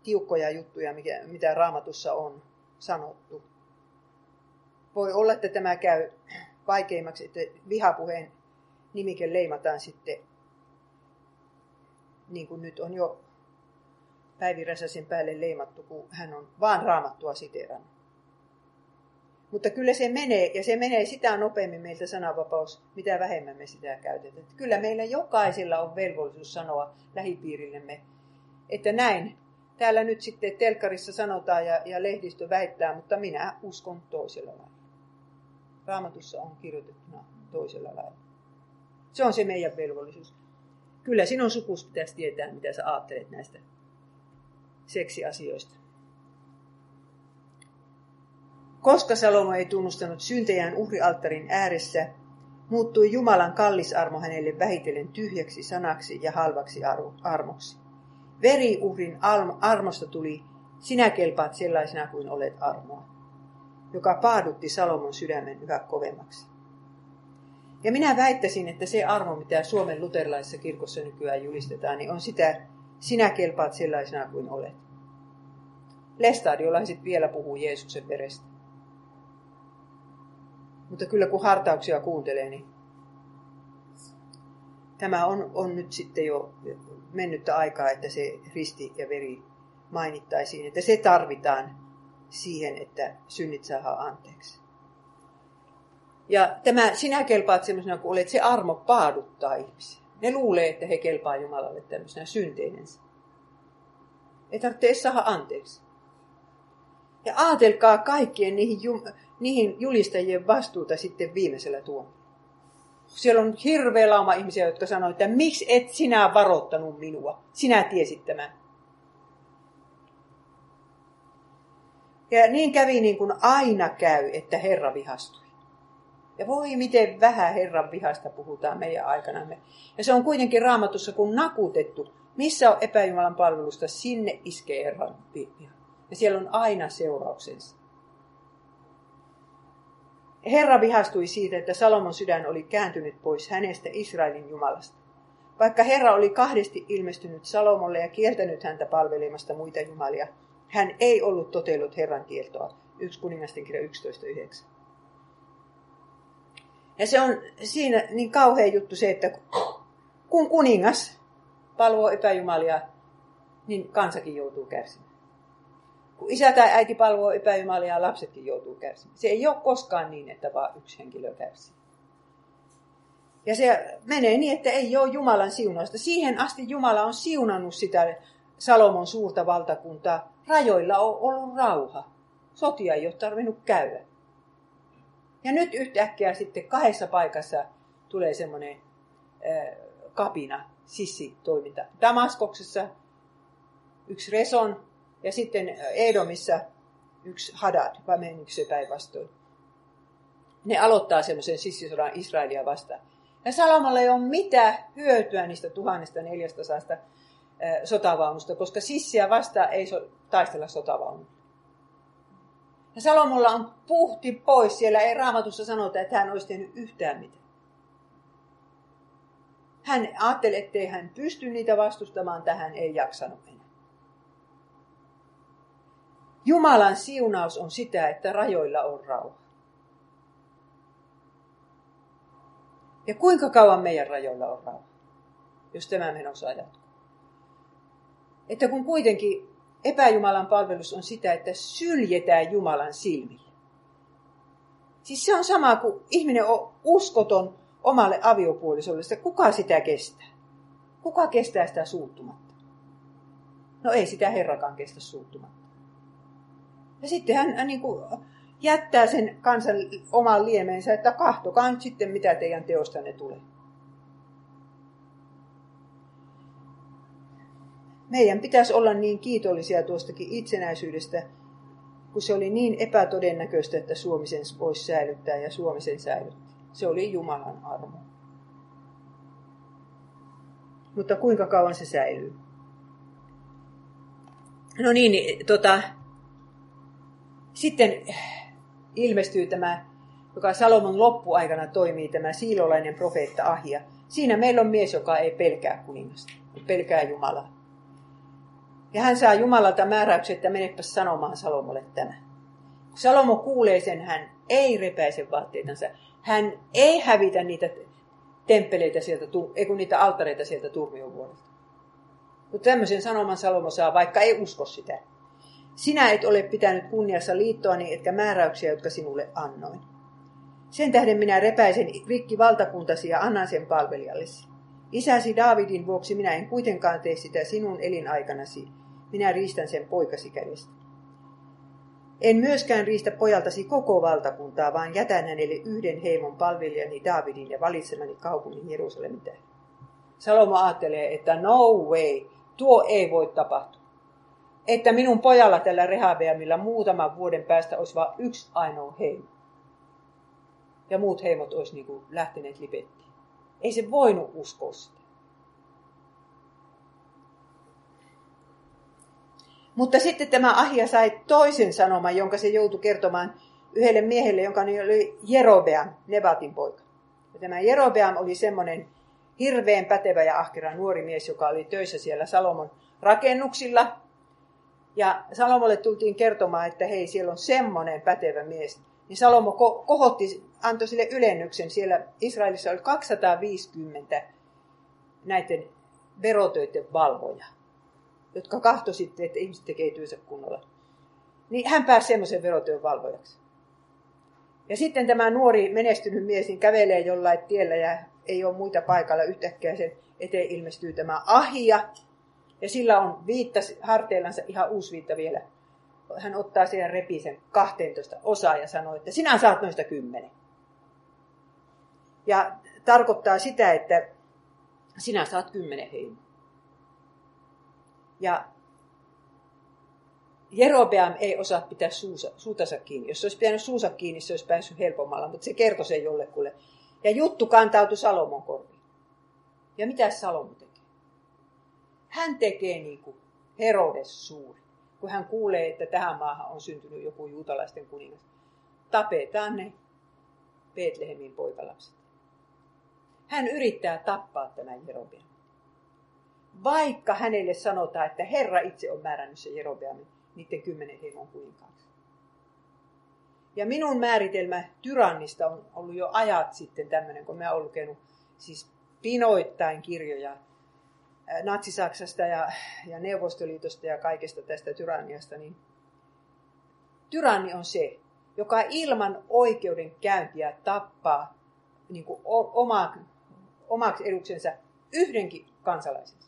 tiukkoja juttuja, mitä raamatussa on sanottu. Voi olla, että tämä käy vaikeimmaksi, että vihapuheen nimike leimataan sitten, niin kuin nyt on jo Päivi Räsäsen päälle leimattu, kun hän on vaan raamattua siteerannut. Mutta kyllä se menee, ja se menee sitä nopeammin meiltä sananvapaus, mitä vähemmän me sitä käytetään. Kyllä meillä jokaisella on velvollisuus sanoa lähipiirillemme, että näin täällä nyt sitten telkarissa sanotaan ja, ja lehdistö väittää, mutta minä uskon toisella lailla. Raamatussa on kirjoitettuna toisella lailla. Se on se meidän velvollisuus. Kyllä sinun sukus pitäisi tietää, mitä sä ajattelet näistä seksiasioista. Koska Salomo ei tunnustanut syntejään uhrialttarin ääressä, muuttui Jumalan kallisarmo hänelle vähitellen tyhjäksi sanaksi ja halvaksi armoksi. Veriuhrin armosta tuli, sinä kelpaat sellaisena kuin olet armoa, joka paadutti Salomon sydämen yhä kovemmaksi. Ja minä väittäisin, että se armo, mitä Suomen luterilaisessa kirkossa nykyään julistetaan, niin on sitä, sinä kelpaat sellaisena kuin olet. Lestadiolaiset vielä puhuu Jeesuksen verestä. Mutta kyllä kun hartauksia kuuntelee, niin tämä on, on nyt sitten jo mennyttä aikaa, että se risti ja veri mainittaisiin, että se tarvitaan siihen, että synnit saa anteeksi. Ja tämä, sinä kelpaat sellaisena kuin olet, se armo paaduttaa ihmisiä. Ne luulee, että he kelpaa Jumalalle tämmöisenä synteinensä. Ei tarvitse edes saada anteeksi. Ja ajatelkaa kaikkien niihin, niihin julistajien vastuuta sitten viimeisellä tuomilla siellä on hirveä lauma ihmisiä, jotka sanoo, että miksi et sinä varoittanut minua? Sinä tiesit tämän. Ja niin kävi niin kuin aina käy, että Herra vihastui. Ja voi miten vähän Herran vihasta puhutaan meidän aikanamme. Ja se on kuitenkin raamatussa kun nakutettu Missä on epäjumalan palvelusta, sinne iskee Herran viha. Ja siellä on aina seurauksensa. Herra vihastui siitä, että Salomon sydän oli kääntynyt pois hänestä Israelin Jumalasta. Vaikka Herra oli kahdesti ilmestynyt Salomolle ja kieltänyt häntä palvelemasta muita jumalia, hän ei ollut totellut Herran kieltoa. 1 kuningasten kirja 11.9. Ja se on siinä niin kauhea juttu se, että kun kuningas palvoo epäjumalia, niin kansakin joutuu kärsimään. Kun isä tai äiti palvoo epäjumalia, lapsetkin joutuu kärsimään. Se ei ole koskaan niin, että vaan yksi henkilö kärsii. Ja se menee niin, että ei ole Jumalan siunausta. Siihen asti Jumala on siunannut sitä Salomon suurta valtakuntaa. Rajoilla on ollut rauha. Sotia ei ole tarvinnut käydä. Ja nyt yhtäkkiä sitten kahdessa paikassa tulee semmoinen kapina, sissitoiminta. Damaskoksessa yksi Reson ja sitten Edomissa yksi Hadad, vai menikö se päinvastoin. Ne aloittaa semmoisen sissisodan Israelia vastaan. Ja Salomolla ei ole mitään hyötyä niistä 1400 sotavaunusta, koska sissiä vastaan ei so, taistella sotavaunulla. Ja Salomolla on puhti pois. Siellä ei raamatussa sanota, että hän olisi tehnyt yhtään mitään. Hän ajatteli, ettei hän pysty niitä vastustamaan, tähän ei jaksanut. Jumalan siunaus on sitä, että rajoilla on rauha. Ja kuinka kauan meidän rajoilla on rauha, jos tämä menossa jatkuu? Että kun kuitenkin epäjumalan palvelus on sitä, että syljetään Jumalan silmille. Siis se on sama kuin ihminen on uskoton omalle aviopuolisolle, että kuka sitä kestää? Kuka kestää sitä suuttumatta? No ei sitä Herrakaan kestä suuttumatta. Ja sitten hän, niin kuin jättää sen kansan oman liemeensä, että kahtokaa nyt sitten, mitä teidän teostanne tulee. Meidän pitäisi olla niin kiitollisia tuostakin itsenäisyydestä, kun se oli niin epätodennäköistä, että Suomi sen voisi säilyttää ja Suomi sen säilytti. Se oli Jumalan armo. Mutta kuinka kauan se säilyy? No niin tota, sitten ilmestyy tämä, joka Salomon loppuaikana toimii, tämä siilolainen profeetta Ahia. Siinä meillä on mies, joka ei pelkää kuningasta, pelkää Jumalaa. Ja hän saa Jumalalta määräyksen, että menepä sanomaan Salomolle tämä. Kun Salomo kuulee sen, hän ei repäise vaatteitansa. Hän ei hävitä niitä temppeleitä sieltä, ei kun niitä altareita sieltä turmiovuodelta. Mutta tämmöisen sanoman Salomo saa, vaikka ei usko sitä. Sinä et ole pitänyt kunniassa liittoani, etkä määräyksiä, jotka sinulle annoin. Sen tähden minä repäisen rikki valtakuntasi ja annan sen palvelijallesi. Isäsi Daavidin vuoksi minä en kuitenkaan tee sitä sinun elinaikanasi. Minä riistän sen poikasi kädestä. En myöskään riistä pojaltasi koko valtakuntaa, vaan jätän hänelle yhden heimon palvelijani Daavidin ja valitsemani kaupungin Jerusalemin tähden. Salomo ajattelee, että no way, tuo ei voi tapahtua. Että minun pojalla tällä Rehabeamilla muutaman vuoden päästä olisi vain yksi ainoa heimo. Ja muut heimot olisi niin kuin lähteneet lipettiin. Ei se voinut uskoa sitä. Mutta sitten tämä Ahia sai toisen sanoman, jonka se joutui kertomaan yhdelle miehelle, jonka nimi oli Jerobeam, Nebatin poika. Ja tämä Jerobeam oli semmoinen hirveän pätevä ja ahkera nuori mies, joka oli töissä siellä Salomon rakennuksilla. Ja Salomolle tultiin kertomaan, että hei, siellä on semmoinen pätevä mies, niin Salomo kohotti, antoi sille ylennyksen. Siellä Israelissa oli 250 näiden verotöiden valvoja, jotka kahto sitten, että ihmiset tekee työnsä kunnolla. Niin hän pääsi semmoisen verotyön valvojaksi. Ja sitten tämä nuori menestynyt mies niin kävelee jollain tiellä ja ei ole muita paikalla. Yhtäkkiä sen eteen ilmestyy tämä ahia. Ja sillä on viitta harteillansa ihan uusi viitta vielä hän ottaa siihen repisen 12 osaa ja sanoo, että sinä saat noista kymmenen. Ja tarkoittaa sitä, että sinä saat kymmenen heimoa. Ja Jerobeam ei osaa pitää suusa, suutansa kiinni. Jos se olisi pitänyt suusa kiinni, se olisi päässyt helpommalla, mutta se kertoi sen jollekulle. Ja juttu kantautui Salomon korviin. Ja mitä Salomo teki? Hän tekee niin kuin Herodes suuri, kun hän kuulee, että tähän maahan on syntynyt joku juutalaisten kuningas. Tapetaan ne Betlehemin poikalapset. Hän yrittää tappaa tämän Jerobeamin. Vaikka hänelle sanotaan, että Herra itse on määrännyt se Jerobeamin niiden kymmenen heimon kuninkaaksi. Ja minun määritelmä tyrannista on ollut jo ajat sitten tämmöinen, kun mä olen lukenut siis pinoittain kirjoja Natsi-Saksasta ja, ja Neuvostoliitosta ja kaikesta tästä tyranniasta, niin tyranni on se, joka ilman oikeudenkäyntiä tappaa niin kuin oma, omaksi eduksensa yhdenkin kansalaisensa.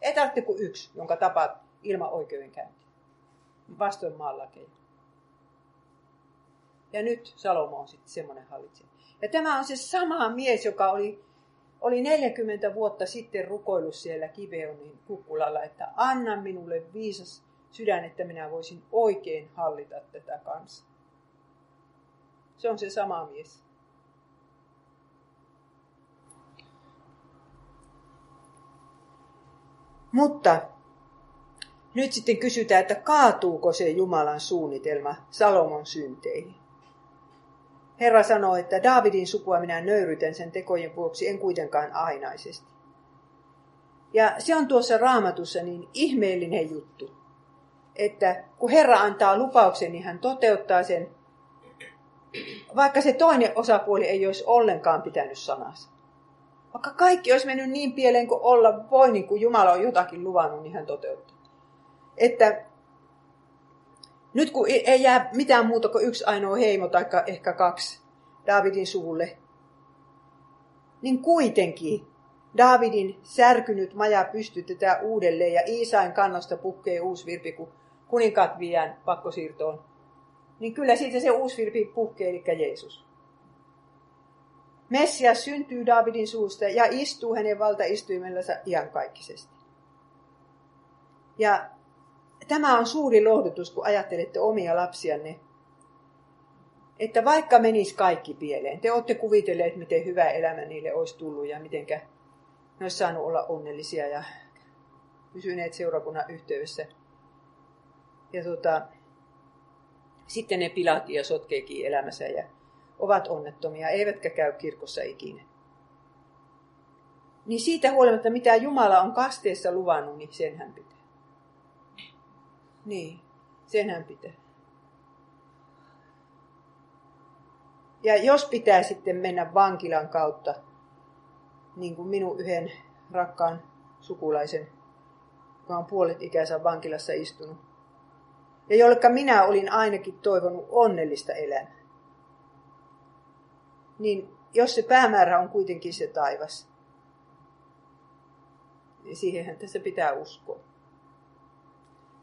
Ei tarvitse kuin yksi, jonka tapaat ilman oikeudenkäyntiä. Vastoin maanlakeja. Ja nyt Salomo on sitten semmoinen hallitsija. Ja tämä on se sama mies, joka oli, oli 40 vuotta sitten rukoillut siellä Kiveonin kukkulalla, että anna minulle viisas sydän, että minä voisin oikein hallita tätä kansaa. Se on se sama mies. Mutta nyt sitten kysytään, että kaatuuko se Jumalan suunnitelma Salomon synteihin. Herra sanoo, että Daavidin sukua minä nöyrytän sen tekojen vuoksi, en kuitenkaan ainaisesti. Ja se on tuossa raamatussa niin ihmeellinen juttu, että kun Herra antaa lupauksen, niin hän toteuttaa sen, vaikka se toinen osapuoli ei olisi ollenkaan pitänyt sanansa. Vaikka kaikki olisi mennyt niin pieleen kuin olla voi, niin kuin Jumala on jotakin luvannut, niin hän toteuttaa. Että nyt kun ei jää mitään muuta kuin yksi ainoa heimo, tai ehkä kaksi Davidin suvulle, niin kuitenkin Davidin särkynyt maja pystytetään uudelleen ja Iisain kannosta pukkee uusi virpi, kun kuninkaat viedään pakkosiirtoon. Niin kyllä siitä se uusi virpi puhkee, eli Jeesus. Messias syntyy Davidin suusta ja istuu hänen valtaistuimellansa iankaikkisesti. Ja tämä on suuri lohdutus, kun ajattelette omia lapsianne, että vaikka menisi kaikki pieleen, te olette kuvitelleet, miten hyvä elämä niille olisi tullut ja miten ne olisi saanut olla onnellisia ja pysyneet seurakunnan yhteydessä. Ja tota, sitten ne pilaakin ja sotkeekin elämänsä ja ovat onnettomia, eivätkä käy kirkossa ikinä. Niin siitä huolimatta, mitä Jumala on kasteessa luvannut, niin sen hän pitää. Niin, sen hän pitää. Ja jos pitää sitten mennä vankilan kautta, niin kuin minun yhden rakkaan sukulaisen, joka on puolet ikänsä vankilassa istunut, ja jollekka minä olin ainakin toivonut onnellista elämää, niin jos se päämäärä on kuitenkin se taivas, niin siihenhän tässä pitää uskoa.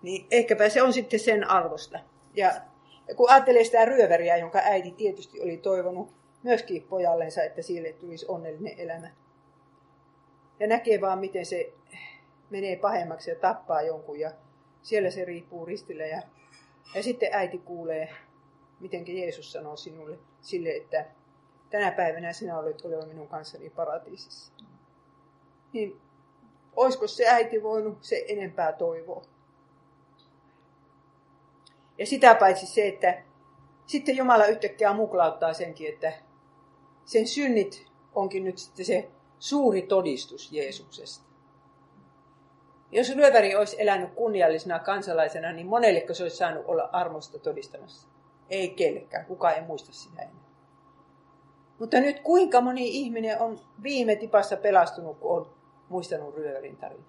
Niin ehkäpä se on sitten sen arvosta. Ja kun ajattelee sitä ryöväriä, jonka äiti tietysti oli toivonut myöskin pojallensa, että sille tulisi onnellinen elämä. Ja näkee vaan, miten se menee pahemmaksi ja tappaa jonkun ja siellä se riippuu ristillä. Ja, ja sitten äiti kuulee, miten Jeesus sanoo sinulle sille, että tänä päivänä sinä olet oleva minun kanssani paratiisissa. Niin olisiko se äiti voinut se enempää toivoa? Ja sitä paitsi se, että sitten Jumala yhtäkkiä muklauttaa senkin, että sen synnit onkin nyt sitten se suuri todistus Jeesuksesta. Jos lyöväri olisi elänyt kunniallisena kansalaisena, niin monelleko se olisi saanut olla armosta todistamassa? Ei kellekään, kukaan ei muista sitä enää. Mutta nyt kuinka moni ihminen on viime tipassa pelastunut, kun on muistanut ryövärin tarina?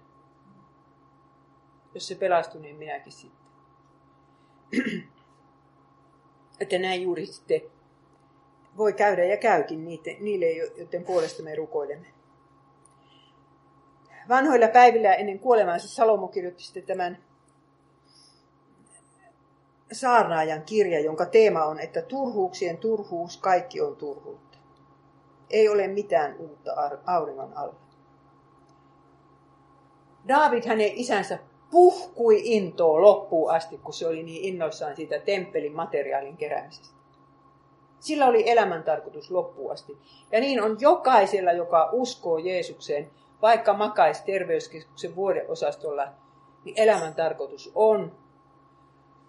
Jos se pelastui, niin minäkin sitten. että näin juuri sitten voi käydä ja käykin niille, joiden puolesta me rukoilemme. Vanhoilla päivillä ennen kuolemaansa Salomo kirjoitti sitten tämän saarnaajan kirja, jonka teema on, että turhuuksien turhuus, kaikki on turhuutta. Ei ole mitään uutta auringon alla. David hänen isänsä puhkui intoa loppuun asti, kun se oli niin innoissaan siitä temppelin materiaalin keräämisestä. Sillä oli elämän tarkoitus loppuun asti. Ja niin on jokaisella, joka uskoo Jeesukseen, vaikka makaisi terveyskeskuksen vuodeosastolla, niin elämän tarkoitus on.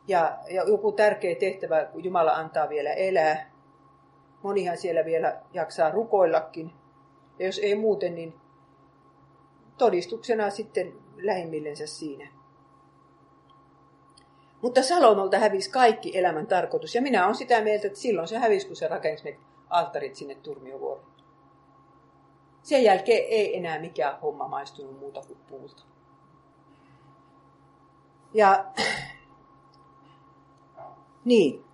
Ja, ja joku tärkeä tehtävä, kun Jumala antaa vielä elää. Monihan siellä vielä jaksaa rukoillakin. Ja jos ei muuten, niin todistuksena sitten lähimmillensä siinä. Mutta Salomolta hävisi kaikki elämän tarkoitus. Ja minä olen sitä mieltä, että silloin se hävisi, kun se rakensi ne alttarit sinne Turmiovuoriin. Sen jälkeen ei enää mikään homma maistunut muuta kuin puulta. Ja niin.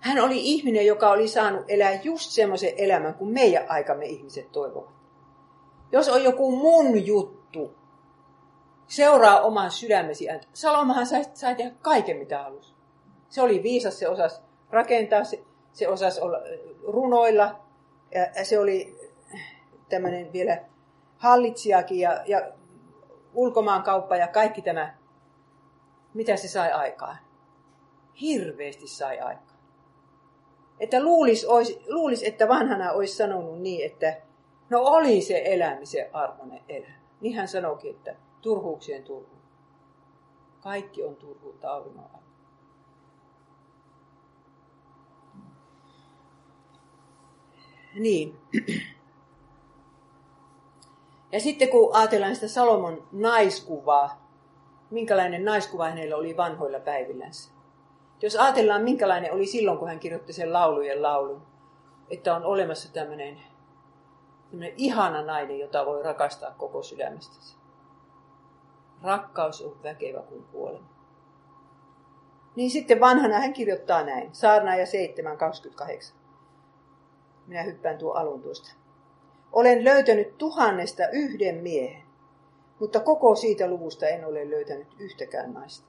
Hän oli ihminen, joka oli saanut elää just semmoisen elämän, kuin meidän aikamme ihmiset toivovat. Jos on joku mun juttu, seuraa oman sydämesi ääntä. Salomahan sai, sai tehdä kaiken, mitä halusi. Se oli viisas, se osasi rakentaa, se, se osasi olla runoilla, ja se oli tämmöinen vielä hallitsijakin ja, ja ulkomaankauppa ja kaikki tämä, mitä se sai aikaan. Hirveästi sai aikaan. Että luulisi, olisi, luulisi, että vanhana olisi sanonut niin, että no oli se elämisen arvoinen elämä. Niin hän sanoikin, että turhuuksien turhu. Kaikki on turhuutta auringon. Niin. Ja sitten kun ajatellaan sitä Salomon naiskuvaa, minkälainen naiskuva hänellä oli vanhoilla päivillänsä. Jos ajatellaan, minkälainen oli silloin, kun hän kirjoitti sen laulujen laulun, että on olemassa tämmöinen, tämmöinen ihana nainen, jota voi rakastaa koko sydämestäsi. Rakkaus on väkevä kuin kuolema. Niin sitten vanhana hän kirjoittaa näin, ja 7.28. Minä hyppään tuo alun tuosta. Olen löytänyt tuhannesta yhden miehen, mutta koko siitä luvusta en ole löytänyt yhtäkään naista.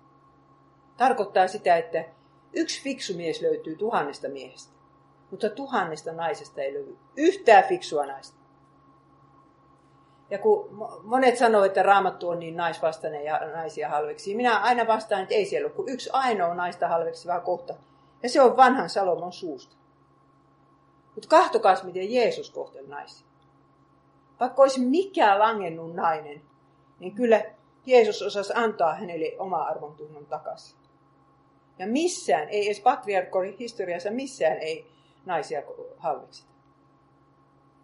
Tarkoittaa sitä, että yksi fiksu mies löytyy tuhannesta miehestä, mutta tuhannesta naisesta ei löydy yhtään fiksua naista. Ja kun monet sanoo, että raamattu on niin naisvastainen ja naisia halveksi, minä aina vastaan, että ei siellä ole kuin yksi ainoa naista halveksivaa kohta. Ja se on vanhan Salomon suusta. Mutta kahtokas, miten Jeesus kohteli naisia. Vaikka olisi mikä langennut nainen, niin kyllä Jeesus osasi antaa hänelle oma arvon tunnon takaisin. Ja missään, ei edes patriarkkorin historiassa missään ei naisia halveksita.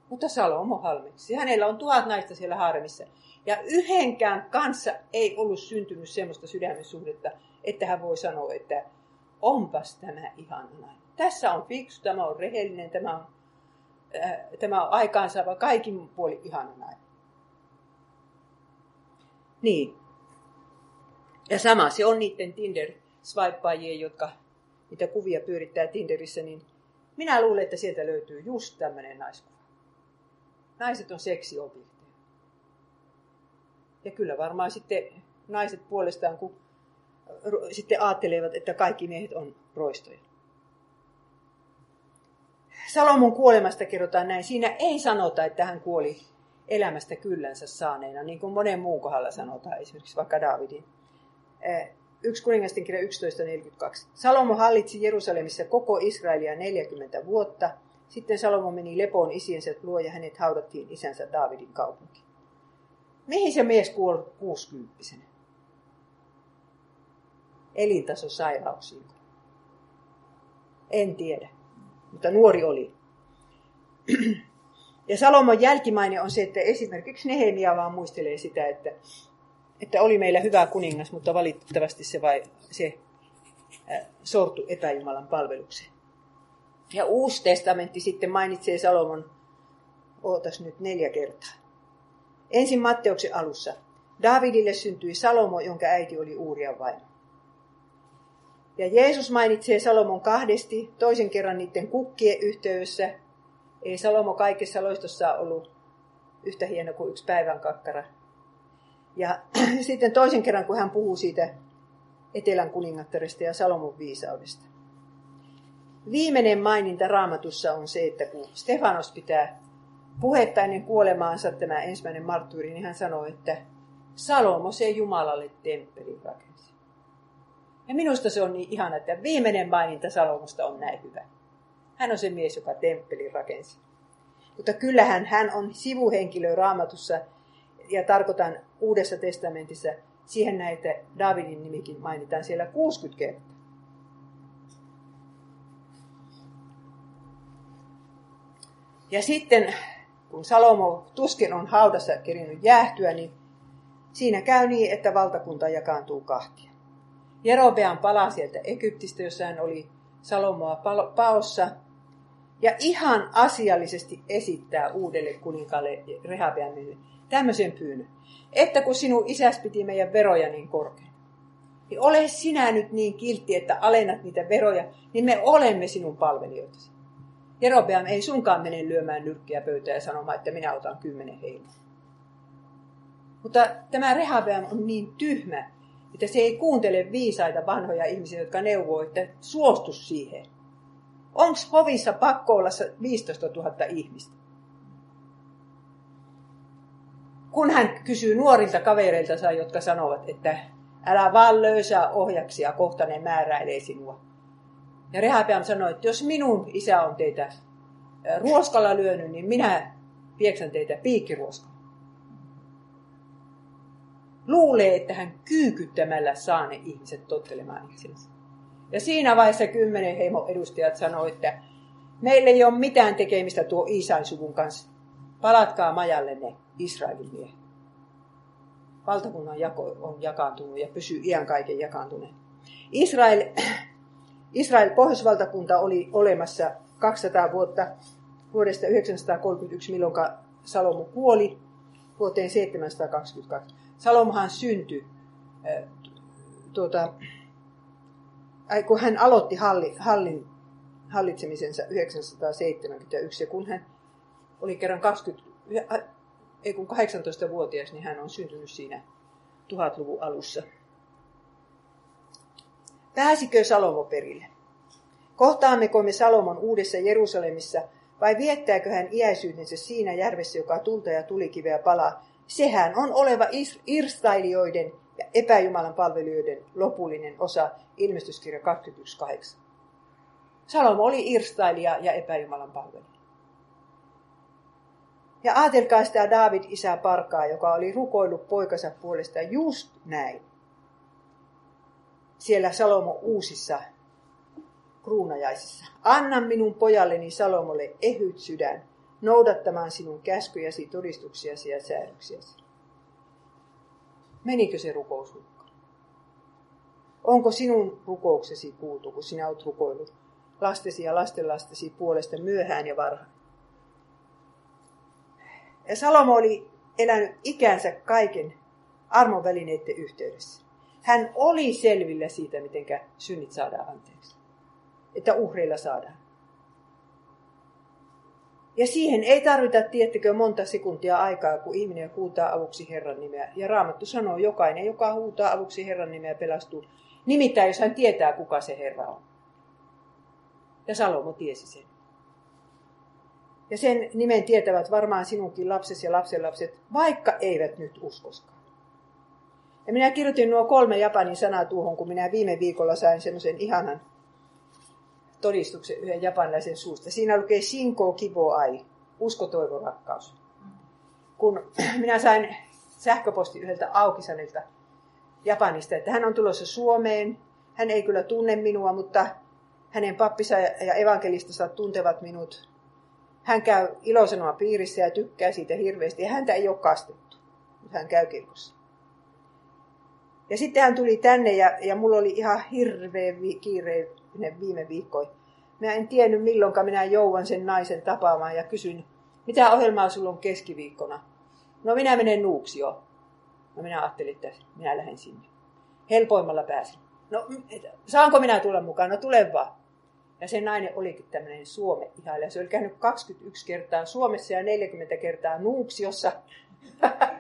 Mutta Salomo halveksi. Hänellä on tuhat naista siellä haaremissa. Ja yhdenkään kanssa ei ollut syntynyt semmoista sydämen suhdetta, että hän voi sanoa, että onpas tämä ihana nainen. Tässä on fiksu, tämä on rehellinen, tämä on Äh, tämä on aikaansaava kaikin puoli ihana näin. Niin. Ja sama se on niiden tinder swipeajien jotka niitä kuvia pyörittää Tinderissä, niin minä luulen, että sieltä löytyy just tämmöinen naiskuva. Naiset on seksiobjekteja. Ja kyllä varmaan sitten naiset puolestaan, kun sitten ajattelevat, että kaikki miehet on roistoja. Salomon kuolemasta kerrotaan näin. Siinä ei sanota, että hän kuoli elämästä kyllänsä saaneena, niin kuin monen muun kohdalla sanotaan, esimerkiksi vaikka Daavidin. Yksi kuningasten kirja 11.42. Salomo hallitsi Jerusalemissa koko Israelia 40 vuotta. Sitten Salomo meni lepoon isiensä luo ja hänet haudattiin isänsä Daavidin kaupunki. Mihin se mies kuoli 60 Elintaso sairauksiin. En tiedä mutta nuori oli. Ja Salomon jälkimaine on se, että esimerkiksi Nehemia vaan muistelee sitä, että, että oli meillä hyvä kuningas, mutta valitettavasti se, vai, se äh, sortu epäjumalan palvelukseen. Ja Uusi testamentti sitten mainitsee Salomon, ootas nyt neljä kertaa. Ensin Matteuksen alussa. Davidille syntyi Salomo, jonka äiti oli Uurian vaimo. Ja Jeesus mainitsee Salomon kahdesti, toisen kerran niiden kukkien yhteydessä. Ei Salomo kaikessa loistossa ollut yhtä hieno kuin yksi päivän kakkara. Ja sitten toisen kerran, kun hän puhuu siitä Etelän kuningattaresta ja Salomon viisaudesta. Viimeinen maininta raamatussa on se, että kun Stefanos pitää puhetta ennen kuolemaansa tämä ensimmäinen marttyyri, niin hän sanoo, että Salomo se Jumalalle temppelin rakensi. Ja minusta se on niin ihana, että viimeinen maininta Salomosta on näin hyvä. Hän on se mies, joka temppelin rakensi. Mutta kyllähän hän on sivuhenkilö raamatussa ja tarkoitan Uudessa testamentissa siihen näitä Davidin nimikin mainitaan siellä 60 kertaa. Ja sitten kun Salomo tuskin on haudassa kerinyt jäähtyä, niin siinä käy niin, että valtakunta jakaantuu kahtia. Jerobean palaa sieltä Egyptistä, jossa hän oli Salomoa paossa, ja ihan asiallisesti esittää uudelle kuninkaalle Rehabeamille tämmöisen pyynnön, että kun sinun isäs piti meidän veroja niin korkein, niin ole sinä nyt niin kiltti, että alennat niitä veroja, niin me olemme sinun palvelijoitasi. Jerobeam ei sunkaan mene lyömään nyrkkiä pöytään ja sanomaan, että minä otan kymmenen heimoa. Mutta tämä Rehabeam on niin tyhmä, että se ei kuuntele viisaita vanhoja ihmisiä, jotka neuvoo, että suostu siihen. Onko hovissa pakko olla 15 000 ihmistä? Kun hän kysyy nuorilta kavereilta, jotka sanovat, että älä vaan löysää ohjaksia, kohta ne määräilee sinua. Ja Rehabeam sanoi, että jos minun isä on teitä ruoskalla lyönyt, niin minä pieksän teitä piikkiruoskalla. Luulee, että hän kyykyttämällä saa ne ihmiset tottelemaan itsensä. Ja siinä vaiheessa kymmenen heimo edustajat sanoi, että meillä ei ole mitään tekemistä tuo Iisain suvun kanssa. Palatkaa majalle ne Israelin miehet. Valtakunnan jako on jakaantunut ja pysyy iän kaiken jakaantuneen. Israel Israel pohjoisvaltakunta oli olemassa 200 vuotta vuodesta 931, milloin Salomo kuoli, vuoteen 722. Salomohan syntyi, tuota, kun hän aloitti halli, hallin, hallitsemisensa 971, ja kun hän oli kerran 20, ei kun 18-vuotias, niin hän on syntynyt siinä tuhatluvun alussa. Pääsikö Salomo perille? Kohtaammeko me Salomon uudessa Jerusalemissa vai viettääkö hän iäisyytensä siinä järvessä, joka tulta ja tulikiveä palaa? Sehän on oleva irstailijoiden ja epäjumalan palvelijoiden lopullinen osa ilmestyskirja 21.8. Salomo oli irstailija ja epäjumalan palvelija. Ja ajatelkaa sitä David isä Parkaa, joka oli rukoillut poikansa puolesta just näin siellä Salomo uusissa kruunajaisissa. Anna minun pojalleni Salomolle ehyt sydän, noudattamaan sinun käskyjäsi, todistuksiasi ja säädöksiäsi. Menikö se rukous hukkaan? Onko sinun rukouksesi kuultu, kun sinä olet rukoillut lastesi ja lastenlastesi puolesta myöhään ja varhain? Ja Salomo oli elänyt ikänsä kaiken armon välineiden yhteydessä. Hän oli selvillä siitä, miten synnit saadaan anteeksi. Että uhreilla saadaan. Ja siihen ei tarvita, tiettekö, monta sekuntia aikaa, kun ihminen huutaa avuksi Herran nimeä. Ja Raamattu sanoo, jokainen, joka huutaa avuksi Herran nimeä, pelastuu. Nimittäin, jos hän tietää, kuka se Herra on. Ja Salomo tiesi sen. Ja sen nimen tietävät varmaan sinunkin lapsesi ja lapsenlapset, vaikka eivät nyt uskoskaan. Ja minä kirjoitin nuo kolme japanin sanaa tuohon, kun minä viime viikolla sain semmoisen ihanan todistuksen yhden japanilaisen suusta. Siinä lukee Shinko Kibo Ai, usko, toivo, rakkaus. Kun minä sain sähköposti yhdeltä Aukisanilta Japanista, että hän on tulossa Suomeen. Hän ei kyllä tunne minua, mutta hänen pappisa ja evankelistonsa tuntevat minut. Hän käy ilosanoa piirissä ja tykkää siitä hirveästi. Ja häntä ei ole kastettu, mutta hän käy kirkossa. Ja sitten hän tuli tänne ja, ja mulla oli ihan hirveä kiireinen viime viikko. Mä en tiennyt milloinka minä jouan sen naisen tapaamaan ja kysyin, mitä ohjelmaa sulla on keskiviikkona? No minä menen Nuuksio. No minä ajattelin, että minä lähden sinne. Helpoimmalla pääsin. No saanko minä tulla mukaan? No tule vaan. Ja se nainen olikin tämmöinen Suome ihailija. Se oli käynyt 21 kertaa Suomessa ja 40 kertaa Nuuksiossa.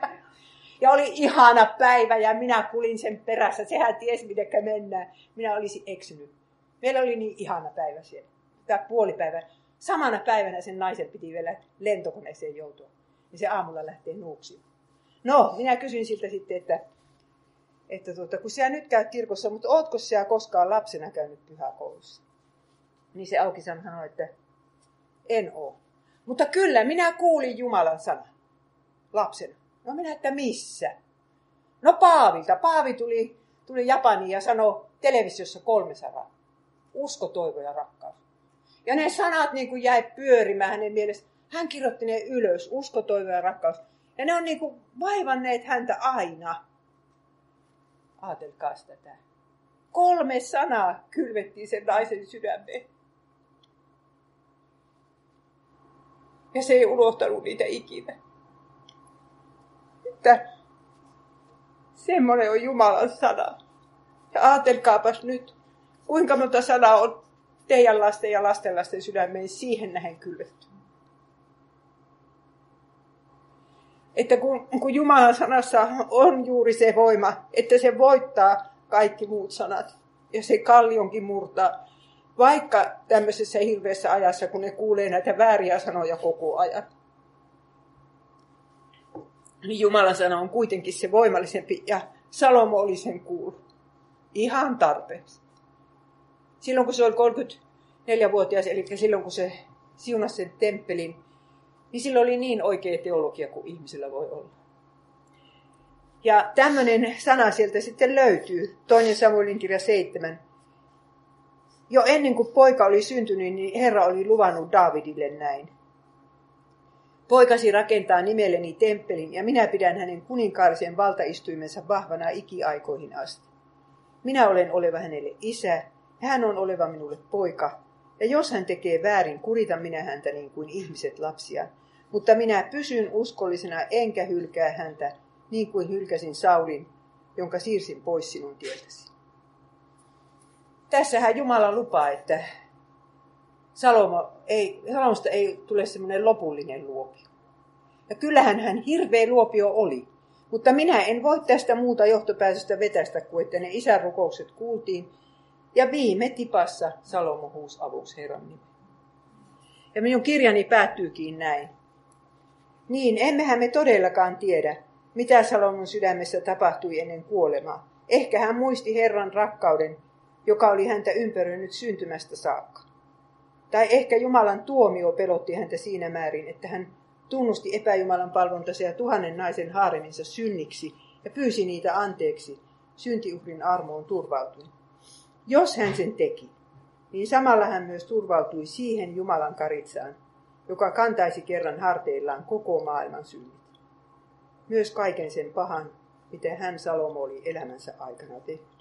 Ja oli ihana päivä ja minä kulin sen perässä. Sehän tiesi, miten mennään. Minä olisin eksynyt. Meillä oli niin ihana päivä siellä. Tämä puolipäivä. Samana päivänä sen naisen piti vielä lentokoneeseen joutua. Ja se aamulla lähtee nuuksiin. No, minä kysyin siltä sitten, että, että tuota, kun sinä nyt käyt kirkossa, mutta ootko sinä koskaan lapsena käynyt pyhäkoulussa? Niin se auki sanoi, että en oo. Mutta kyllä, minä kuulin Jumalan sana lapsena. No minä, että missä? No Paavilta. Paavi tuli, tuli Japaniin ja sanoi televisiossa kolme sanaa. Usko, toivo ja rakkaus. Ja ne sanat niin kuin jäi pyörimään hänen mielessä. Hän kirjoitti ne ylös, usko, toivo ja rakkaus. Ja ne on niin kuin vaivanneet häntä aina. Aatelkaa tätä. Kolme sanaa kylvettiin sen naisen sydämeen. Ja se ei unohtanut niitä ikinä. Että semmoinen on Jumalan sana. Ja ajatelkaapas nyt, kuinka monta sanaa on teidän lasten ja lastenlasten sydämeen siihen nähen kylvetty. Että kun, kun Jumalan sanassa on juuri se voima, että se voittaa kaikki muut sanat. Ja se kallionkin murtaa, vaikka tämmöisessä hirveässä ajassa, kun ne kuulee näitä vääriä sanoja koko ajan. Niin Jumalan sana on kuitenkin se voimallisempi ja Salomo oli sen kuullut. Ihan tarpeeksi. Silloin kun se oli 34-vuotias, eli silloin kun se siunasi sen temppelin, niin sillä oli niin oikea teologia kuin ihmisellä voi olla. Ja tämmöinen sana sieltä sitten löytyy, toinen Samuelin kirja 7. Jo ennen kuin poika oli syntynyt, niin Herra oli luvannut Davidille näin. Poikasi rakentaa nimelleni temppelin ja minä pidän hänen kuninkaallisen valtaistuimensa vahvana ikiaikoihin asti. Minä olen oleva hänelle isä ja hän on oleva minulle poika. Ja jos hän tekee väärin, kuritan minä häntä niin kuin ihmiset lapsia. Mutta minä pysyn uskollisena enkä hylkää häntä niin kuin hylkäsin Saulin, jonka siirsin pois sinun tieltäsi. Tässähän Jumala lupaa, että Salomo ei, Salomosta ei tule semmoinen lopullinen luopio. Ja kyllähän hän hirveä luopio oli. Mutta minä en voi tästä muuta johtopäätöstä vetästä kuin, että ne isän rukoukset kuultiin. Ja viime tipassa Salomo huus avuksi Herran nimi. Ja minun kirjani päättyykin näin. Niin, emmehän me todellakaan tiedä, mitä Salomon sydämessä tapahtui ennen kuolemaa. Ehkä hän muisti Herran rakkauden, joka oli häntä ympäröinyt syntymästä saakka. Tai ehkä Jumalan tuomio pelotti häntä siinä määrin, että hän tunnusti epäjumalan palvontansa ja tuhannen naisen haareminsa synniksi ja pyysi niitä anteeksi syntiuhrin armoon turvautuen. Jos hän sen teki, niin samalla hän myös turvautui siihen Jumalan karitsaan, joka kantaisi kerran harteillaan koko maailman synnit. Myös kaiken sen pahan, mitä hän Salomo oli elämänsä aikana tehnyt.